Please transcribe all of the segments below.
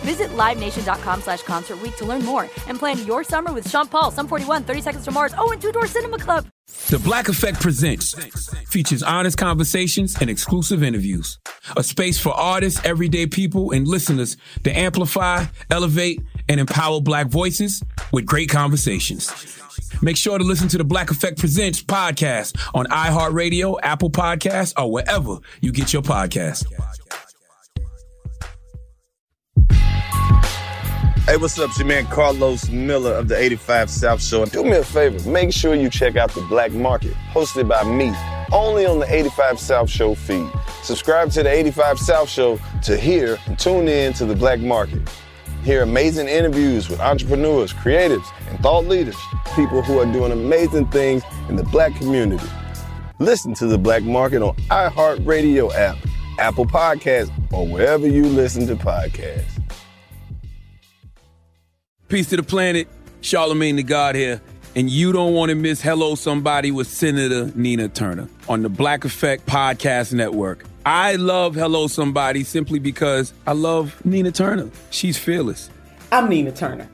Visit LiveNation.com slash Concert to learn more and plan your summer with Sean Paul, Sum 41, 30 Seconds to Mars, oh, and Two Door Cinema Club. The Black Effect Presents features honest conversations and exclusive interviews. A space for artists, everyday people, and listeners to amplify, elevate, and empower black voices with great conversations. Make sure to listen to the Black Effect Presents podcast on iHeartRadio, Apple Podcasts, or wherever you get your podcasts. Hey, what's up? It's your man Carlos Miller of the 85 South Show. And do me a favor, make sure you check out The Black Market, hosted by me, only on the 85 South Show feed. Subscribe to the 85 South Show to hear and tune in to The Black Market. Hear amazing interviews with entrepreneurs, creatives, and thought leaders, people who are doing amazing things in the black community. Listen to The Black Market on iHeartRadio app, Apple Podcasts, or wherever you listen to podcasts. Peace to the planet. Charlemagne the God here. And you don't want to miss Hello Somebody with Senator Nina Turner on the Black Effect Podcast Network. I love Hello Somebody simply because I love Nina Turner. She's fearless. I'm Nina Turner,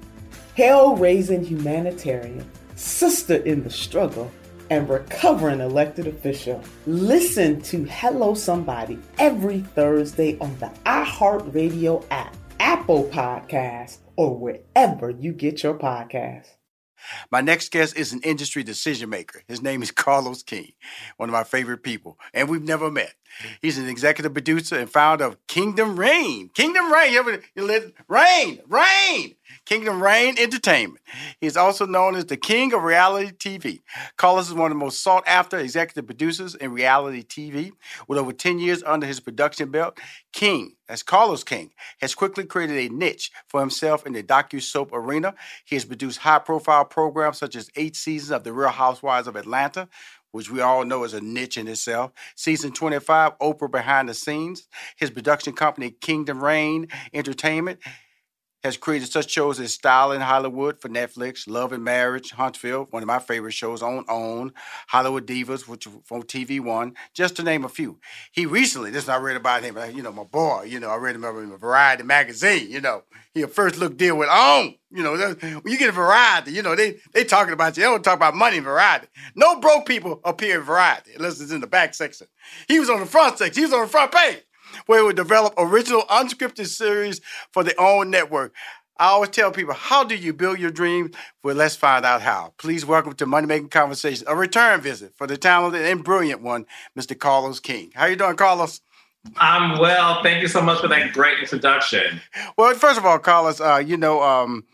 hell raising humanitarian, sister in the struggle, and recovering elected official. Listen to Hello Somebody every Thursday on the iHeartRadio app, Apple Podcasts, or wherever you get your podcasts. My next guest is an industry decision maker. His name is Carlos King, one of my favorite people, and we've never met. He's an executive producer and founder of Kingdom Reign. Kingdom Reign, you ever you lit, Reign, Reign, Kingdom Reign Entertainment. He's also known as the King of Reality TV. Carlos is one of the most sought after executive producers in reality TV. With over 10 years under his production belt, King, as Carlos King, has quickly created a niche for himself in the docu-soap arena. He has produced high-profile programs such as eight seasons of The Real Housewives of Atlanta, which we all know is a niche in itself. Season 25, Oprah Behind the Scenes. His production company, Kingdom Reign Entertainment, has created such shows as Styling Hollywood for Netflix, Love and Marriage, Huntsville, one of my favorite shows on OWN, Hollywood Divas, which from TV One, just to name a few. He recently, this I read about him, you know, my boy, you know, I read him in a Variety magazine, you know, he a first look deal with OWN. You know, when you get a Variety, you know, they they talking about you. They don't talk about money in Variety. No broke people appear in Variety unless it's in the back section. He was on the front section. He was on the front page where it would develop original unscripted series for their own network. I always tell people, how do you build your dreams? Well, let's find out how. Please welcome to Money Making Conversations, a return visit for the talented and brilliant one, Mr. Carlos King. How you doing, Carlos? I'm well. Thank you so much for that great introduction. Well, first of all, Carlos, uh, you know, um,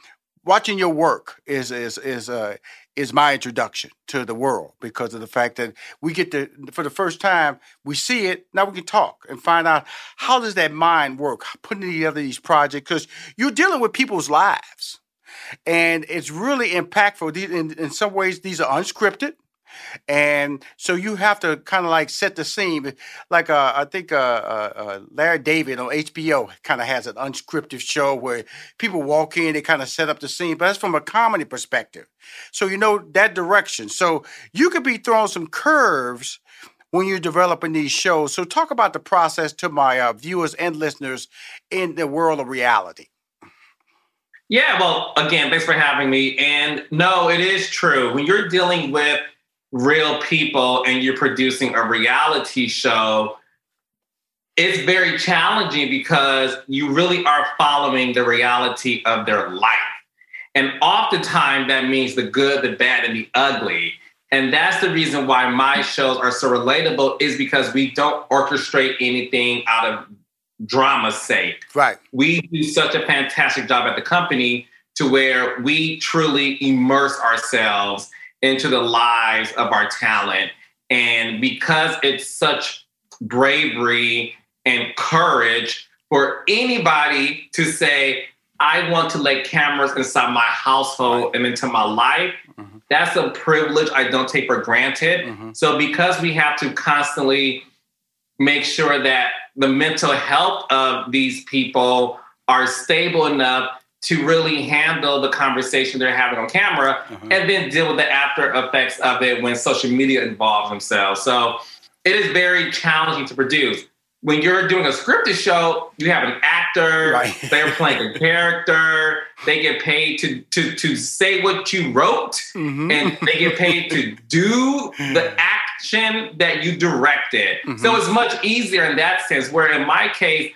watching your work is is is uh, is my introduction to the world because of the fact that we get to for the first time we see it now we can talk and find out how does that mind work putting together these projects because you're dealing with people's lives. And it's really impactful in, in some ways these are unscripted And so you have to kind of like set the scene. Like uh, I think uh, uh, uh Larry David on HBO kind of has an unscripted show where people walk in, they kind of set up the scene, but that's from a comedy perspective. So you know that direction. So you could be throwing some curves when you're developing these shows. So talk about the process to my uh, viewers and listeners in the world of reality. Yeah, well, again, thanks for having me. And no, it is true. When you're dealing with real people and you're producing a reality show, it's very challenging because you really are following the reality of their life. And oftentimes that means the good, the bad, and the ugly. And that's the reason why my shows are so relatable, is because we don't orchestrate anything out of drama's sake. Right. We do such a fantastic job at the company to where we truly immerse ourselves into the lives of our talent. And because it's such bravery and courage for anybody to say, I want to let cameras inside my household and into my life, mm-hmm. that's a privilege I don't take for granted. Mm-hmm. So, because we have to constantly make sure that the mental health of these people are stable enough to really handle the conversation they're having on camera uh-huh. and then deal with the after effects of it when social media involves themselves. So it is very challenging to produce. When you're doing a scripted show, you have an actor, right. they're playing a character, they get paid to to to say what you wrote, mm-hmm. and they get paid to do the action that you directed. Mm-hmm. So it's much easier in that sense. Where in my case,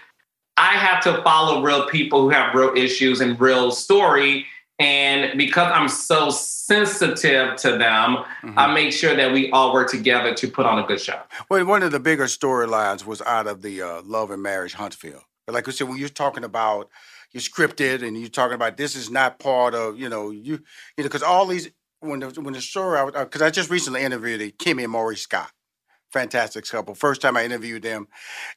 I have to follow real people who have real issues and real story. And because I'm so sensitive to them, mm-hmm. I make sure that we all work together to put on a good show. Well, one of the bigger storylines was out of the uh, Love and Marriage Huntsville. But like I said, when you're talking about you're scripted and you're talking about this is not part of you know you you know because all these when the when the story because I, I, just recently interviewed Kimmy and Maurice Scott fantastic couple. First time I interviewed them,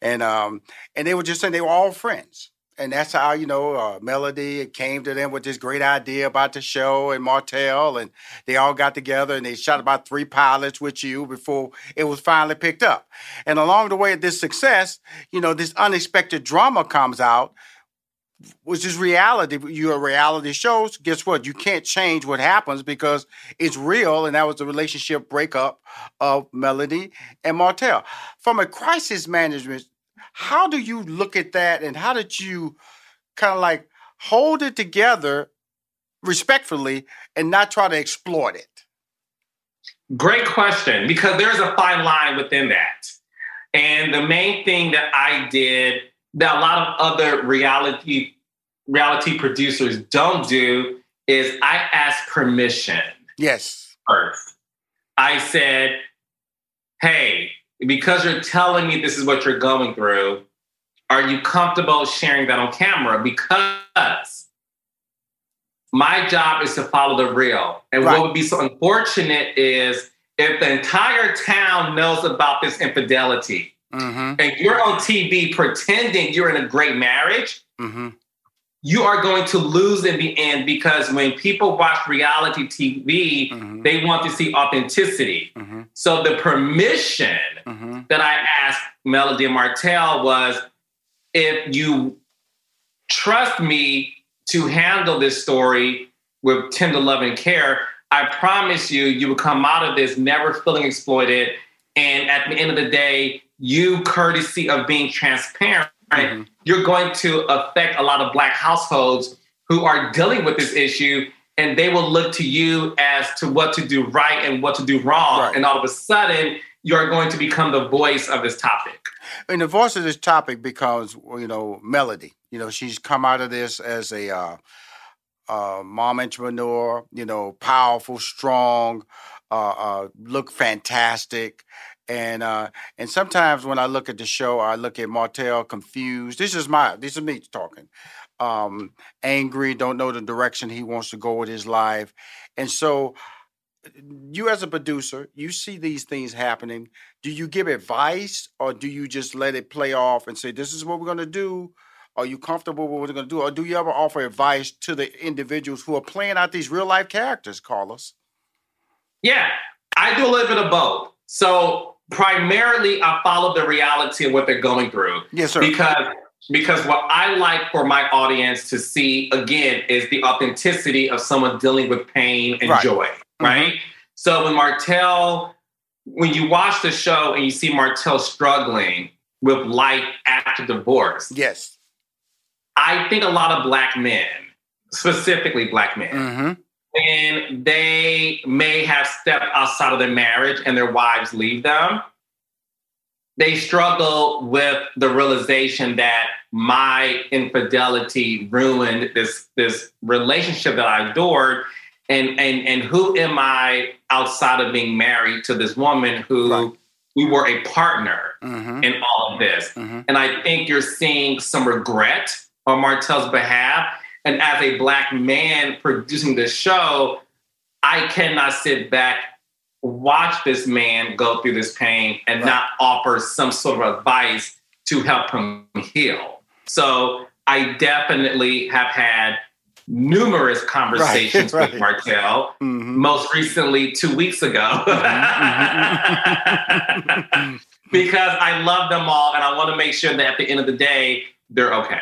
and um, and they were just saying they were all friends, and that's how you know uh, Melody came to them with this great idea about the show and Martell, and they all got together and they shot about three pilots with you before it was finally picked up. And along the way of this success, you know, this unexpected drama comes out which is reality. You're reality shows. Guess what? You can't change what happens because it's real, and that was the relationship breakup of Melody and Martell. From a crisis management, how do you look at that, and how did you kind of like hold it together respectfully and not try to exploit it? Great question, because there's a fine line within that. And the main thing that I did that a lot of other reality reality producers don't do is I ask permission. Yes. First. I said, hey, because you're telling me this is what you're going through, are you comfortable sharing that on camera? Because my job is to follow the real. And right. what would be so unfortunate is if the entire town knows about this infidelity, mm-hmm. and you're on TV pretending you're in a great marriage, mm-hmm. you are going to lose in the end because when people watch reality TV, mm-hmm. they want to see authenticity. Mm-hmm. So the permission mm-hmm. that I asked Melody Martell was if you trust me to handle this story with tender love and care, I promise you, you will come out of this never feeling exploited. And at the end of the day, you courtesy of being transparent, mm-hmm. you're going to affect a lot of black households who are dealing with this issue and they will look to you as to what to do right and what to do wrong. Right. And all of a sudden, you're going to become the voice of this topic. And the voice of this topic becomes, you know, Melody. You know, she's come out of this as a uh, uh, mom entrepreneur, you know, powerful, strong, uh, uh look fantastic. And uh, and sometimes when I look at the show, I look at Martell confused. This is my this is me talking. Um, angry, don't know the direction he wants to go with his life. And so you as a producer, you see these things happening. Do you give advice or do you just let it play off and say, this is what we're going to do? Are you comfortable with what we're going to do? Or do you ever offer advice to the individuals who are playing out these real life characters, Carlos? Yeah, I do a little bit of both. So primarily, I follow the reality of what they're going through. Yes, sir. Because because what I like for my audience to see again is the authenticity of someone dealing with pain and Right. joy, right? So when Martell, when you watch the show and you see Martell struggling with life after divorce, Yes. I think a lot of black men, specifically black men, Mm-hmm. And they may have stepped outside of their marriage and their wives leave them, they struggle with the realization that my infidelity ruined this this relationship that I adored. And and and who am I outside of being married to this woman who Right. we were a partner Mm-hmm. in all of this? Mhm. And I think you're seeing some regret on Martell's behalf. And as a black man producing this show, I cannot sit back, watch this man go through this pain and Right. not offer some sort of advice to help him heal. So I definitely have had numerous conversations right. with Martell. Mhm. Most recently, two weeks ago, because I love them all and I want to make sure that at the end of the day, they're okay.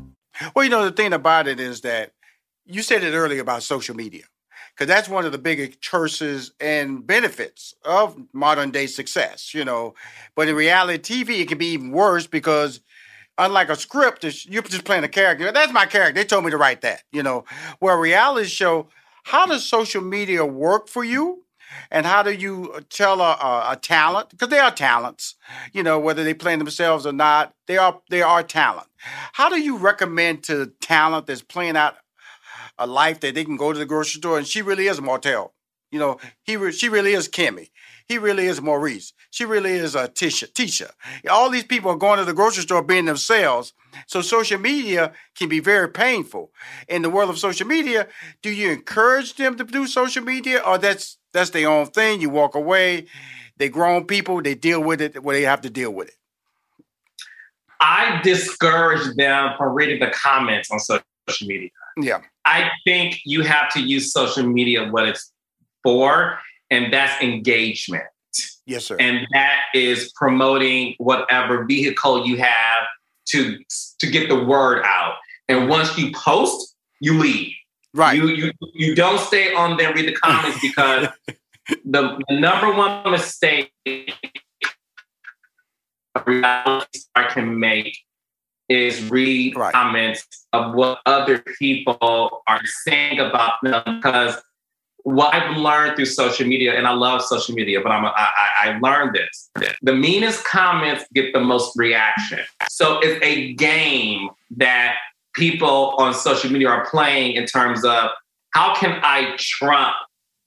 Well, you know, the thing about it is that you said it earlier about social media, because that's one of the biggest curses and benefits of modern day success, you know. But in reality, TV, it can be even worse because unlike a script, you're just playing a character. That's my character. They told me to write that, you know. Where a reality show, how does social media work for you? And how do you uh, tell a, a, a talent? Because they are talents, you know, whether they play themselves or not, they are they are talent. How do you recommend to talent that's playing out a life that they can go to the grocery store and she really is Martell? You know, he re- she really is Kimmy. He really is Maurice. She really is a Tisha. Tisha. All these people are going to the grocery store being themselves. So social media can be very painful. In the world of social media, do you encourage them to do social media, or that's that's their own thing? You walk away. They grown people. They deal with it where they have to deal with it. I discourage them from reading the comments on social media. Yeah. I think you have to use social media what it's for, and that's engagement. Yes, sir. And that is promoting whatever vehicle you have to to get the word out. And once you post, you leave. Right. You you you don't stay on there and read the comments because the, the number one mistake a reality star can make is read comments of what other people are saying about them because what I've learned through social media, and I love social media, but I'm a, I, I learned this. The meanest comments get the most reaction. So it's a game that people on social media are playing in terms of how can I trump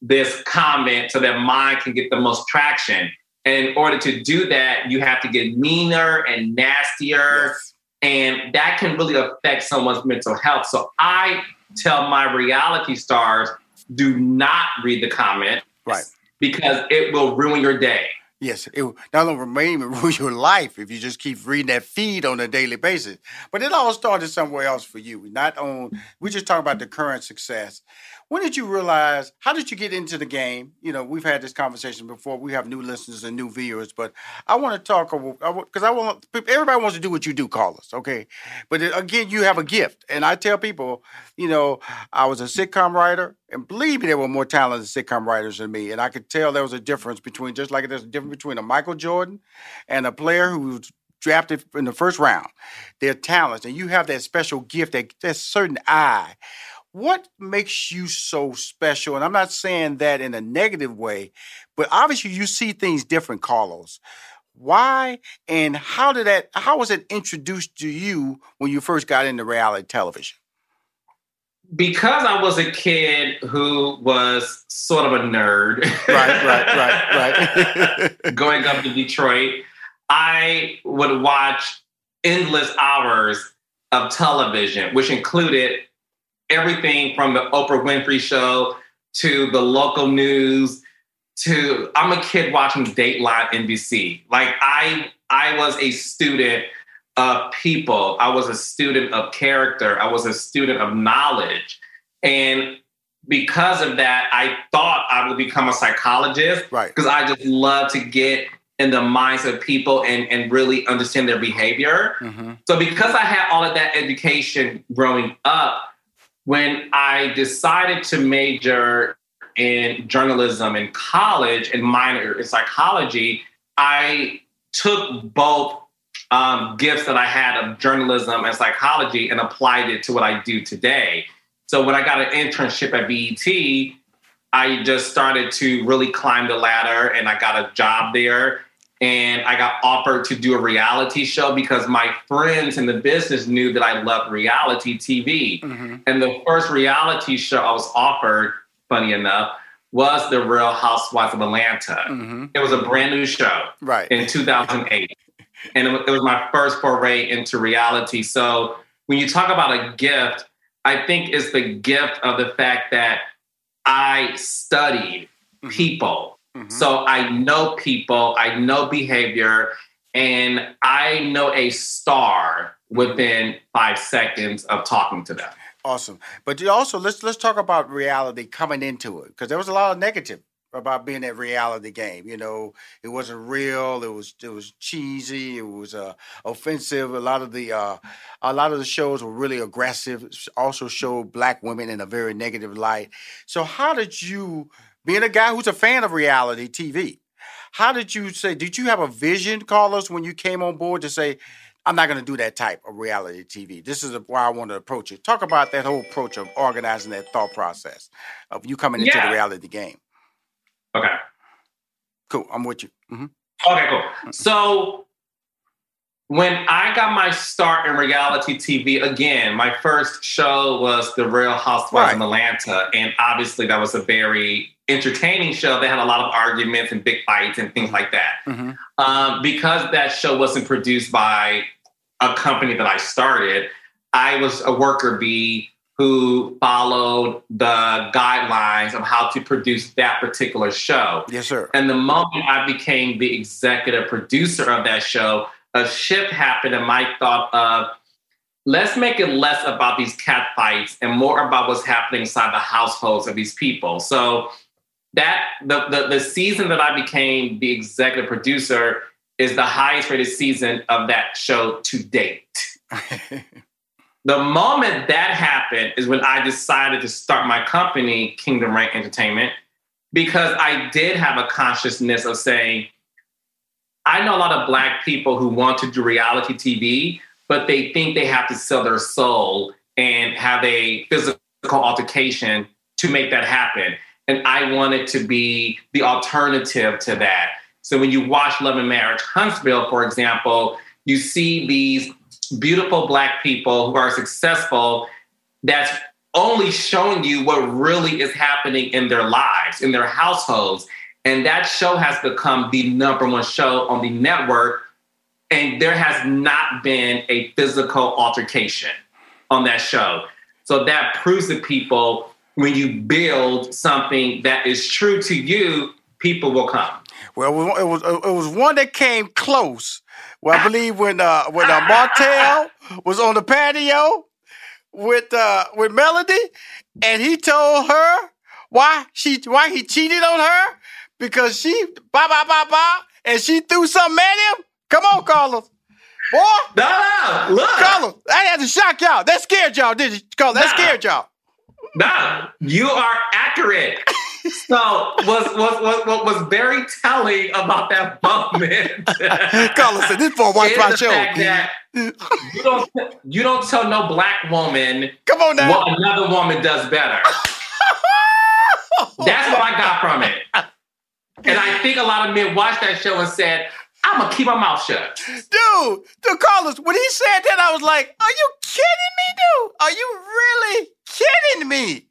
this comment so that mine can get the most traction. And in order to do that, you have to get meaner and nastier. Yes. And that can really affect someone's mental health. So I tell my reality stars do not read the comment. Right. Because it will ruin your day. Yes, it will not only remain ruin your life if you just keep reading that feed on a daily basis. But it all started somewhere else for you. Not on we just talk about the current success. When did you realize? How did you get into the game? You know, we've had this conversation before. We have new listeners and new viewers, but I want to talk because I want everybody wants to do what you do, Carlos. Okay, but uh, again, you have a gift, and I tell people, you know, I was a sitcom writer, and believe me, there were more talented sitcom writers than me, and I could tell there was a difference between just like there's a difference between a Michael Jordan and a player who's drafted in the first round. Their talents, and you have that special gift, that that certain eye what makes you so special? And I'm not saying that in a negative way, but obviously you see things different, Carlos. Why and how did that how was it introduced to you when you first got into reality television? Because I was a kid who was sort of a nerd. Right, right, right, right. Going up to Detroit, I would watch endless hours of television, which included everything from the Oprah Winfrey show to the local news to I'm a kid watching Dateline NBC. Like I I was a student of people. I was a student of character. I was a student of knowledge. And because of that, I thought I would become a psychologist. Right. Because I just love to get in the minds of people and, and really understand their behavior. Mm-hmm. So because I had all of that education growing up, when I decided to major in journalism in college and minor in psychology, I took both um, gifts that I had of journalism and psychology and applied it to what I do today. So when I got an internship at BET, I just started to really climb the ladder and I got a job there and I got offered to do a reality show because my friends in the business knew that I loved reality TV. Mm-hmm. And the first reality show I was offered, funny enough, was The Real Housewives of Atlanta. Mm-hmm. It was a brand new show right. in 2008. and it was my first foray into reality. So when you talk about a gift, I think it's the gift of the fact that I studied mm-hmm. people Mm-hmm. So I know people, I know behavior, and I know a star within five seconds of talking to them. Awesome. But also let's let's talk about reality coming into it because there was a lot of negative about being that reality game. You know, it wasn't real. It was it was cheesy. It was uh, offensive. A lot of the uh, a lot of the shows were really aggressive. Also showed black women in a very negative light. So how did you being a guy who's a fan of reality TV, how did you say, did you have a vision, Carlos, when you came on board to say, I'm not going to do that type of reality TV. This is why I want to approach it. Talk about that whole approach of organizing that thought process of you coming into the reality game. Okay. Cool. I'm with you. Mm-hmm. Okay, cool. So when I got my start in reality TV, again, my first show was The Real Housewives right. in Atlanta. And obviously, that was a very entertaining show. They had a lot of arguments and big fights and things like that. Mm-hmm. Um, because that show wasn't produced by a company that I started, I was a worker bee who followed the guidelines of how to produce that particular show. Yes, sir. And the moment I became the executive producer of that show, a shift happened in my thought of let's make it less about these cat fights and more about what's happening inside the households of these people. So that the, the, the season that I became the executive producer is the highest rated season of that show to date. the moment that happened is when I decided to start my company, Kingdom Reign Entertainment, because I did have a consciousness of saying, I know a lot of Black people who want to do reality TV, but they think they have to sell their soul and have a physical altercation to make that happen. And I wanted to be the alternative to that. So when you watch Love and Marriage Huntsville, for example, you see these beautiful black people who are successful that's only showing you what really is happening in their lives, in their households. And that show has become the number one show on the network. And there has not been a physical altercation on that show. So that proves to people when you build something that is true to you, people will come. Well, it was it was one that came close. Well, I believe when uh, when uh, Martell was on the patio with uh, with Melody, and he told her why she why he cheated on her because she ba ba ba ba, and she threw something at him. Come on, Carlos. Boy, no, no, look, Carlos, I had to shock y'all. That scared y'all, did you? Carlos, that scared y'all. No, you are accurate. So was was was what was very telling about that moment. Carlos said this boy watch my show. That you don't you don't tell no black woman come on now what another woman does better. That's what I got from it. And I think a lot of men watched that show and said, I'm gonna keep my mouth shut. Dude, dude, Carlos, when he said that, I was like, Are you kidding me, dude? Are you really kidding me?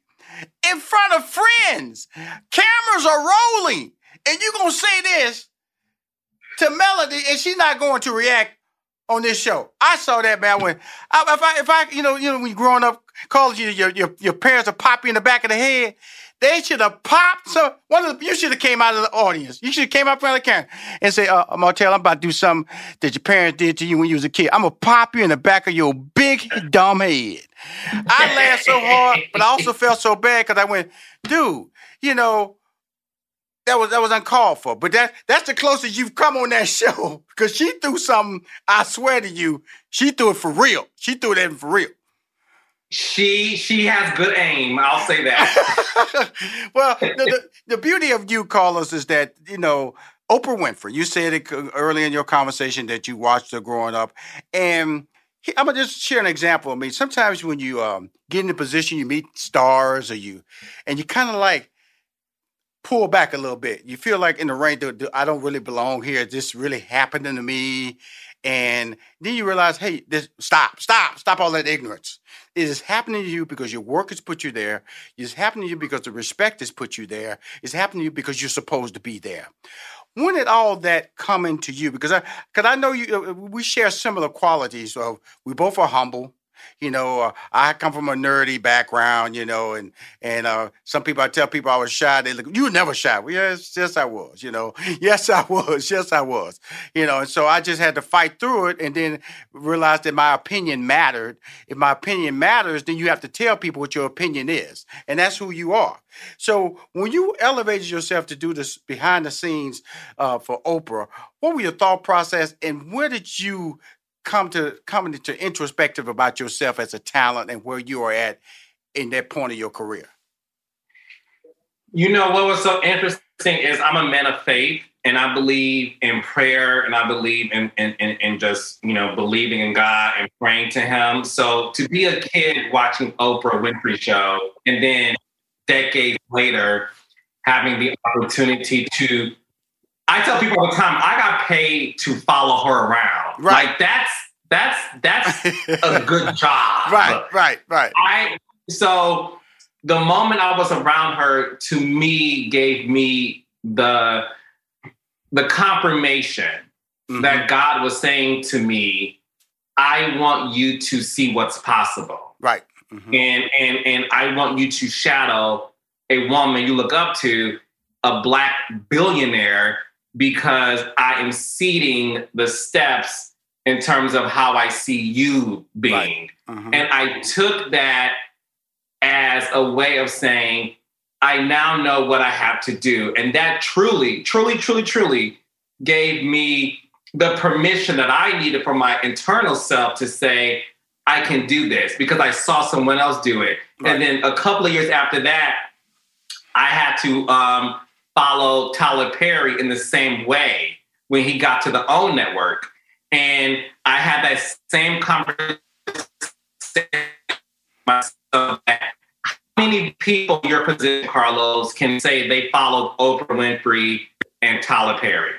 In front of friends, cameras are rolling, and you're gonna say this to Melody, and she's not going to react on this show. I saw that man when if I if I you know you know when you're growing up, college, your your your parents are popping in the back of the head. They should have popped. So one of the, you should have came out of the audience. You should have came up front of the camera and say, uh, Martell, I'm about to do something that your parents did to you when you was a kid. I'm gonna pop you in the back of your big dumb head. I laughed so hard, but I also felt so bad because I went, dude, you know, that was that was uncalled for. But that that's the closest you've come on that show because she threw something. I swear to you, she threw it for real. She threw it in for real. She she has good aim. I'll say that. well, the, the, the, beauty of you, Carlos, is that you know Oprah Winfrey. You said it early in your conversation that you watched her growing up, and I'm gonna just share an example. I mean, sometimes when you um, get in a position, you meet stars, or you, and you kind of like pull back a little bit. You feel like in the rain, I don't really belong here. this really happening to me? And then you realize, hey, this, stop, stop, stop all that ignorance. It is happening to you because your work has put you there. It's happening to you because the respect has put you there. It's happening to you because you're supposed to be there. When did all that come into you? Because I, because I know you, uh, we share similar qualities. Of we both are humble you know, uh, I come from a nerdy background, you know, and and uh, some people I tell people I was shy. They look, you were never shy. Well, yes, yes, I was. You know, yes, I was. Yes, I was. You know, and so I just had to fight through it, and then realize that my opinion mattered. If my opinion matters, then you have to tell people what your opinion is, and that's who you are. So when you elevated yourself to do this behind the scenes uh, for Oprah, what were your thought process, and where did you come to coming to introspective about yourself as a talent and where you are at in that point of your career? You know what was so interesting is I'm a man of faith and I believe in prayer and I believe in, in, in, in just, you know, believing in God and praying to him. So to be a kid watching Oprah Winfrey show and then decades later having the opportunity to I tell people all the time, I got paid to follow her around. Right. Like that's that's that's a good job. Right, right, right. I so the moment I was around her, to me, gave me the the confirmation mm-hmm. that God was saying to me, I want you to see what's possible. Right. Mm-hmm. And and and I want you to shadow a woman you look up to, a black billionaire because I am seeding the steps in terms of how I see you being. Right. Uh-huh. And I took that as a way of saying, I now know what I have to do. And that truly, truly, truly, truly gave me the permission that I needed from my internal self to say, I can do this because I saw someone else do it. Right. And then a couple of years after that, I had to um, follow Tyler Perry in the same way when he got to the OWN network. And I had that same conversation myself that how many people in your position, Carlos, can say they followed Oprah Winfrey and Tyler Perry?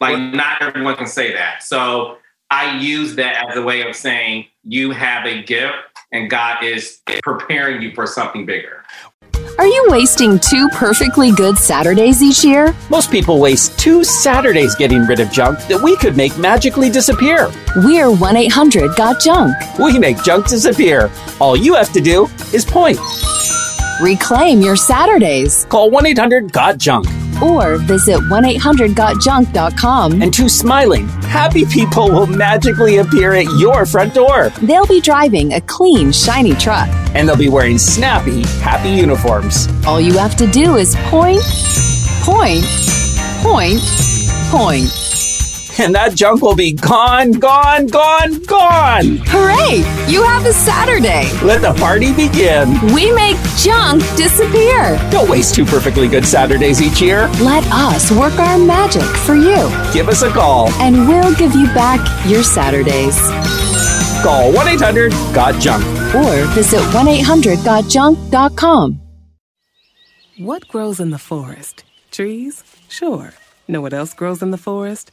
Like, well, not everyone can say that. So I use that as a way of saying you have a gift and God is preparing you for something bigger. Are you wasting two perfectly good Saturdays each year? Most people waste two Saturdays getting rid of junk that we could make magically disappear. We're 1 800 Got Junk. We make junk disappear. All you have to do is point. Reclaim your Saturdays. Call 1 800 Got Junk or visit 1-800-GOT-JUNK.com. And two smiling, happy people will magically appear at your front door. They'll be driving a clean, shiny truck. And they'll be wearing snappy, happy uniforms. All you have to do is point, point, point, point and that junk will be gone, gone, gone, gone. Hooray! You have a Saturday. Let the party begin. We make junk disappear. Don't waste two perfectly good Saturdays each year. Let us work our magic for you. Give us a call, and we'll give you back your Saturdays. Call 1 800 Got Junk or visit 1 800 GotJunk.com. What grows in the forest? Trees? Sure. Know what else grows in the forest?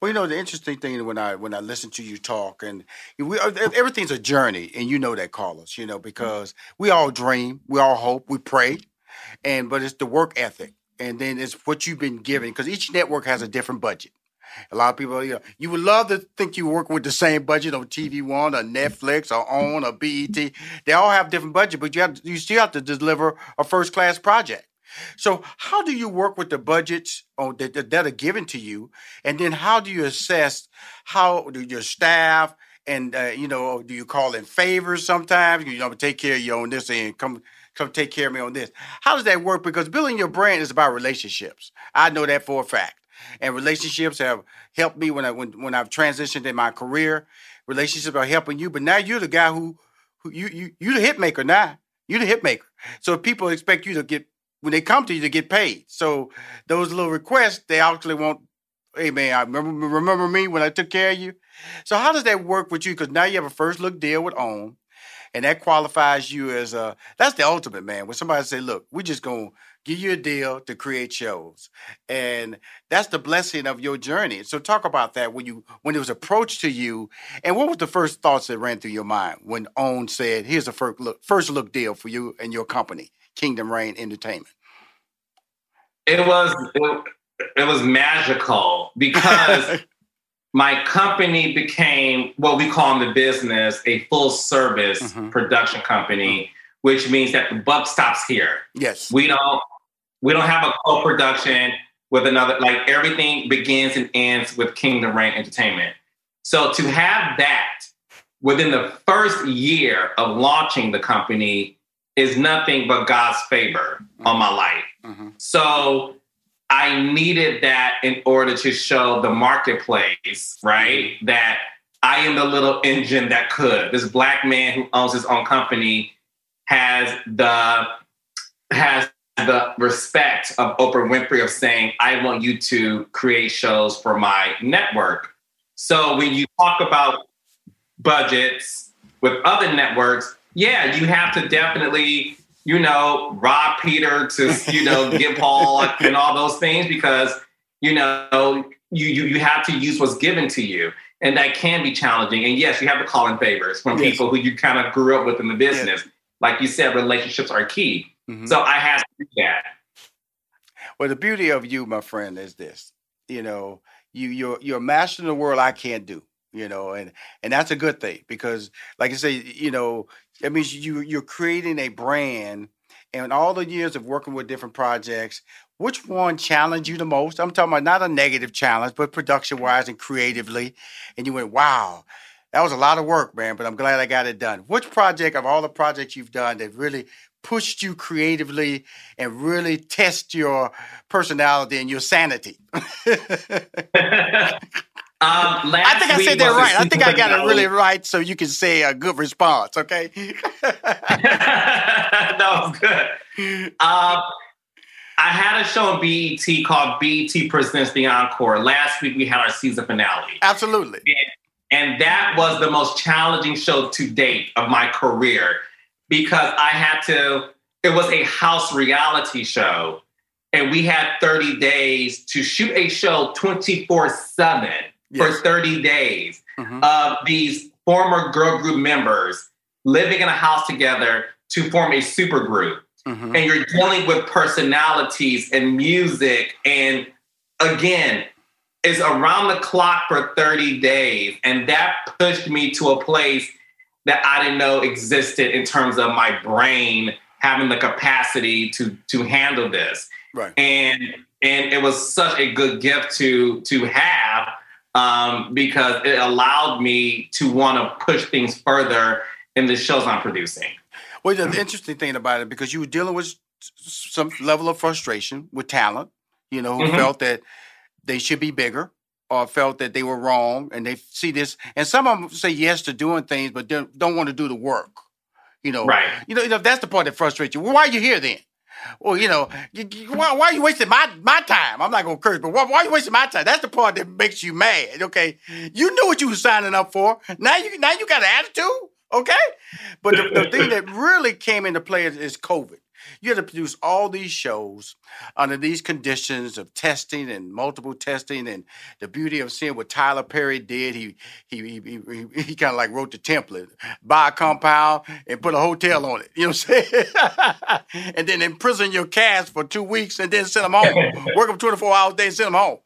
Well, you know the interesting thing when I when I listen to you talk, and we, uh, everything's a journey, and you know that, Carlos. You know because we all dream, we all hope, we pray, and but it's the work ethic, and then it's what you've been given because each network has a different budget. A lot of people, you know, you would love to think you work with the same budget on TV One or Netflix or OWN or BET. They all have different budget, but you have to, you still have to deliver a first class project. So, how do you work with the budgets that, that are given to you, and then how do you assess how do your staff and uh, you know do you call in favors sometimes? You know, take care of you on this end, come come take care of me on this. How does that work? Because building your brand is about relationships. I know that for a fact, and relationships have helped me when I when when I've transitioned in my career. Relationships are helping you, but now you're the guy who, who you you you the hit maker now. You're the hit maker. So people expect you to get when they come to you to get paid. So those little requests, they actually want, hey man, I remember remember me when I took care of you. So how does that work with you? Because now you have a first look deal with OWN, and that qualifies you as a that's the ultimate man. When somebody say, look, we're just gonna give you a deal to create shows. And that's the blessing of your journey. So talk about that when you when it was approached to you, and what was the first thoughts that ran through your mind when OWN said, here's a first look first look deal for you and your company? Kingdom Reign Entertainment? It was it, it was magical because my company became what we call in the business a full service mm-hmm. production company, mm-hmm. which means that the buck stops here. Yes. We don't we don't have a co-production with another like everything begins and ends with Kingdom Reign Entertainment. So to have that within the first year of launching the company is nothing but God's favor mm-hmm. on my life. Mm-hmm. So I needed that in order to show the marketplace, right? Mm-hmm. That I am the little engine that could. This black man who owns his own company has the has the respect of Oprah Winfrey of saying, I want you to create shows for my network. So when you talk about budgets with other networks, yeah, you have to definitely, you know, rob Peter to, you know, get Paul and all those things because, you know, you, you you have to use what's given to you. And that can be challenging. And yes, you have to call in favors from yes. people who you kind of grew up with in the business. Yes. Like you said, relationships are key. Mm-hmm. So I had to do that. Well, the beauty of you, my friend, is this. you know, you you're you're mastering the world I can't do. You know, and and that's a good thing because, like I say, you know, that means you you're creating a brand, and all the years of working with different projects, which one challenged you the most? I'm talking about not a negative challenge, but production wise and creatively. And you went, wow, that was a lot of work, man, but I'm glad I got it done. Which project of all the projects you've done that really pushed you creatively and really test your personality and your sanity? Um, I think I said that right. I think I got it really right, so you can say a good response. Okay. that was good. Um, I had a show on BET called BET Presents the Encore. Last week we had our season finale. Absolutely. And, and that was the most challenging show to date of my career because I had to, it was a house reality show. And we had 30 days to shoot a show 24 7 for 30 days Mm-hmm. of these former girl group members living in a house together to form a super group. Mm-hmm. And you're dealing with personalities and music. And again, it's around the clock for 30 days. And that pushed me to a place that I didn't know existed in terms of my brain having the capacity to to handle this. Right. And and it was such a good gift to to have um, because it allowed me to want to push things further in the shows I'm producing. Well, the interesting thing about it, because you were dealing with some level of frustration with talent, you know, who Mhm. felt that they should be bigger or felt that they were wrong and they see this. And some of them say yes to doing things, but don't, don't want to do the work. You know, Right. You know, you know, that's the part that frustrates you. Well, why are you here then? Well, you know, you, you- why, why are you wasting my, my time? I'm not gonna curse, but why, why are you wasting my time? That's the part that makes you mad. Okay, you knew what you were signing up for. Now you now you got an attitude. Okay, but the, the thing that really came into play is, is COVID. You had to produce all these shows under these conditions of testing and multiple testing, and the beauty of seeing what Tyler Perry did. He he he, he, he kind of like wrote the template: buy a compound and put a hotel on it. You know what I'm saying? and then imprison your cast for two weeks, and then send them home. Work them 24 hours a day and send them home.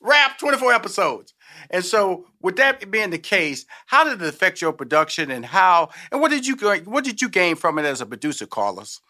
Wrap 24 episodes. And so, with that being the case, how did it affect your production, and how, and what did you what did you gain from it as a producer, Carlos?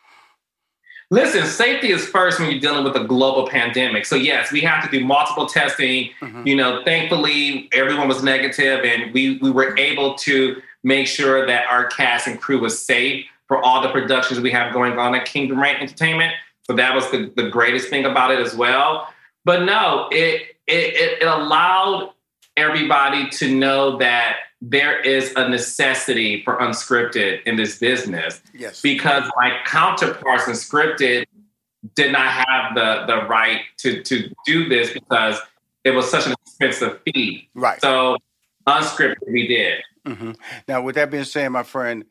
Listen, safety is first when you're dealing with a global pandemic. So yes, we have to do multiple testing. Mm-hmm. You know, thankfully everyone was negative, and we we were able to make sure that our cast and crew was safe for all the productions we have going on at Kingdom Reign Entertainment. So that was the, the greatest thing about it as well. But no, it, it, it allowed everybody to know that there is a necessity for unscripted in this business Yes. because my counterparts in scripted did not have the the right to to do this because it was such an expensive fee. Right. So unscripted we did. hmm Now, with that being said, my friend,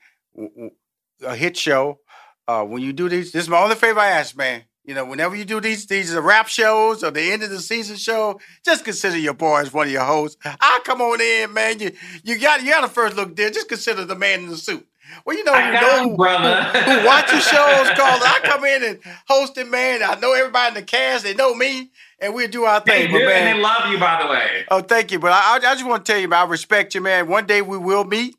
a hit show. Uh, when you do these, this is my only favor I ask, man. You know, whenever you do these these rap shows or the end of the season show, just consider your boy as one of your hosts. I come on in, man. You you got you got to first look there. Just consider the man in the suit. Well, you know, I you know brother. who, who watches shows called. I come in and host it, man. I know everybody in the cast. They know me, and we do our They thing. do, but man, and they love you, by the way. Oh, thank you. But I, I just want to tell you, man, I respect you, man. One day we will meet.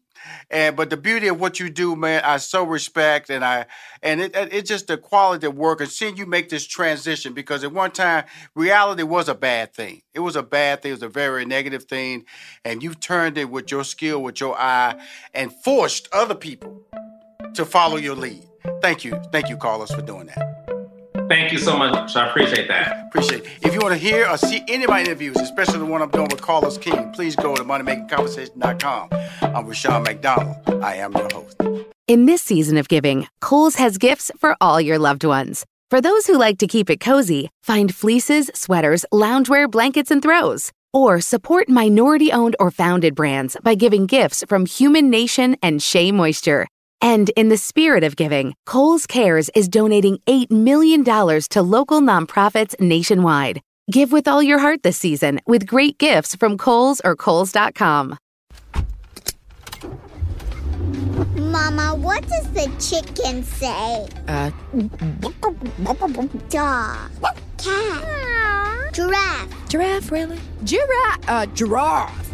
And but the beauty of what you do, man, I so respect, and I and it it- it's just the quality of work and seeing you make this transition because at one time reality was a bad thing. It was a bad thing. It was a very negative thing, and you've turned it with your skill, with your eye, and forced other people to follow your lead. Thank you, thank you, Carlos, for doing that. Thank you so much. I appreciate that. Appreciate it. If you want to hear or see any of my interviews, especially the one I'm doing with Carlos King, please go to moneymakingconversation.com. I'm Rushion McDonald. I am your host. In this season of giving, Kohl's has gifts for all your loved ones. For those who like to keep it cozy, find fleeces, sweaters, loungewear, blankets, and throws. Or support minority owned or founded brands by giving gifts from Human Nation and Shea Moisture. And in the spirit of giving, Kohl's Cares is donating $8 million to local nonprofits nationwide. Give with all your heart this season with great gifts from Kohl's or Kohl's.com. Mama, what does the chicken say? Uh, Dog. Cat. Giraffe. Giraffe, really? Giraffe. Uh, giraffe.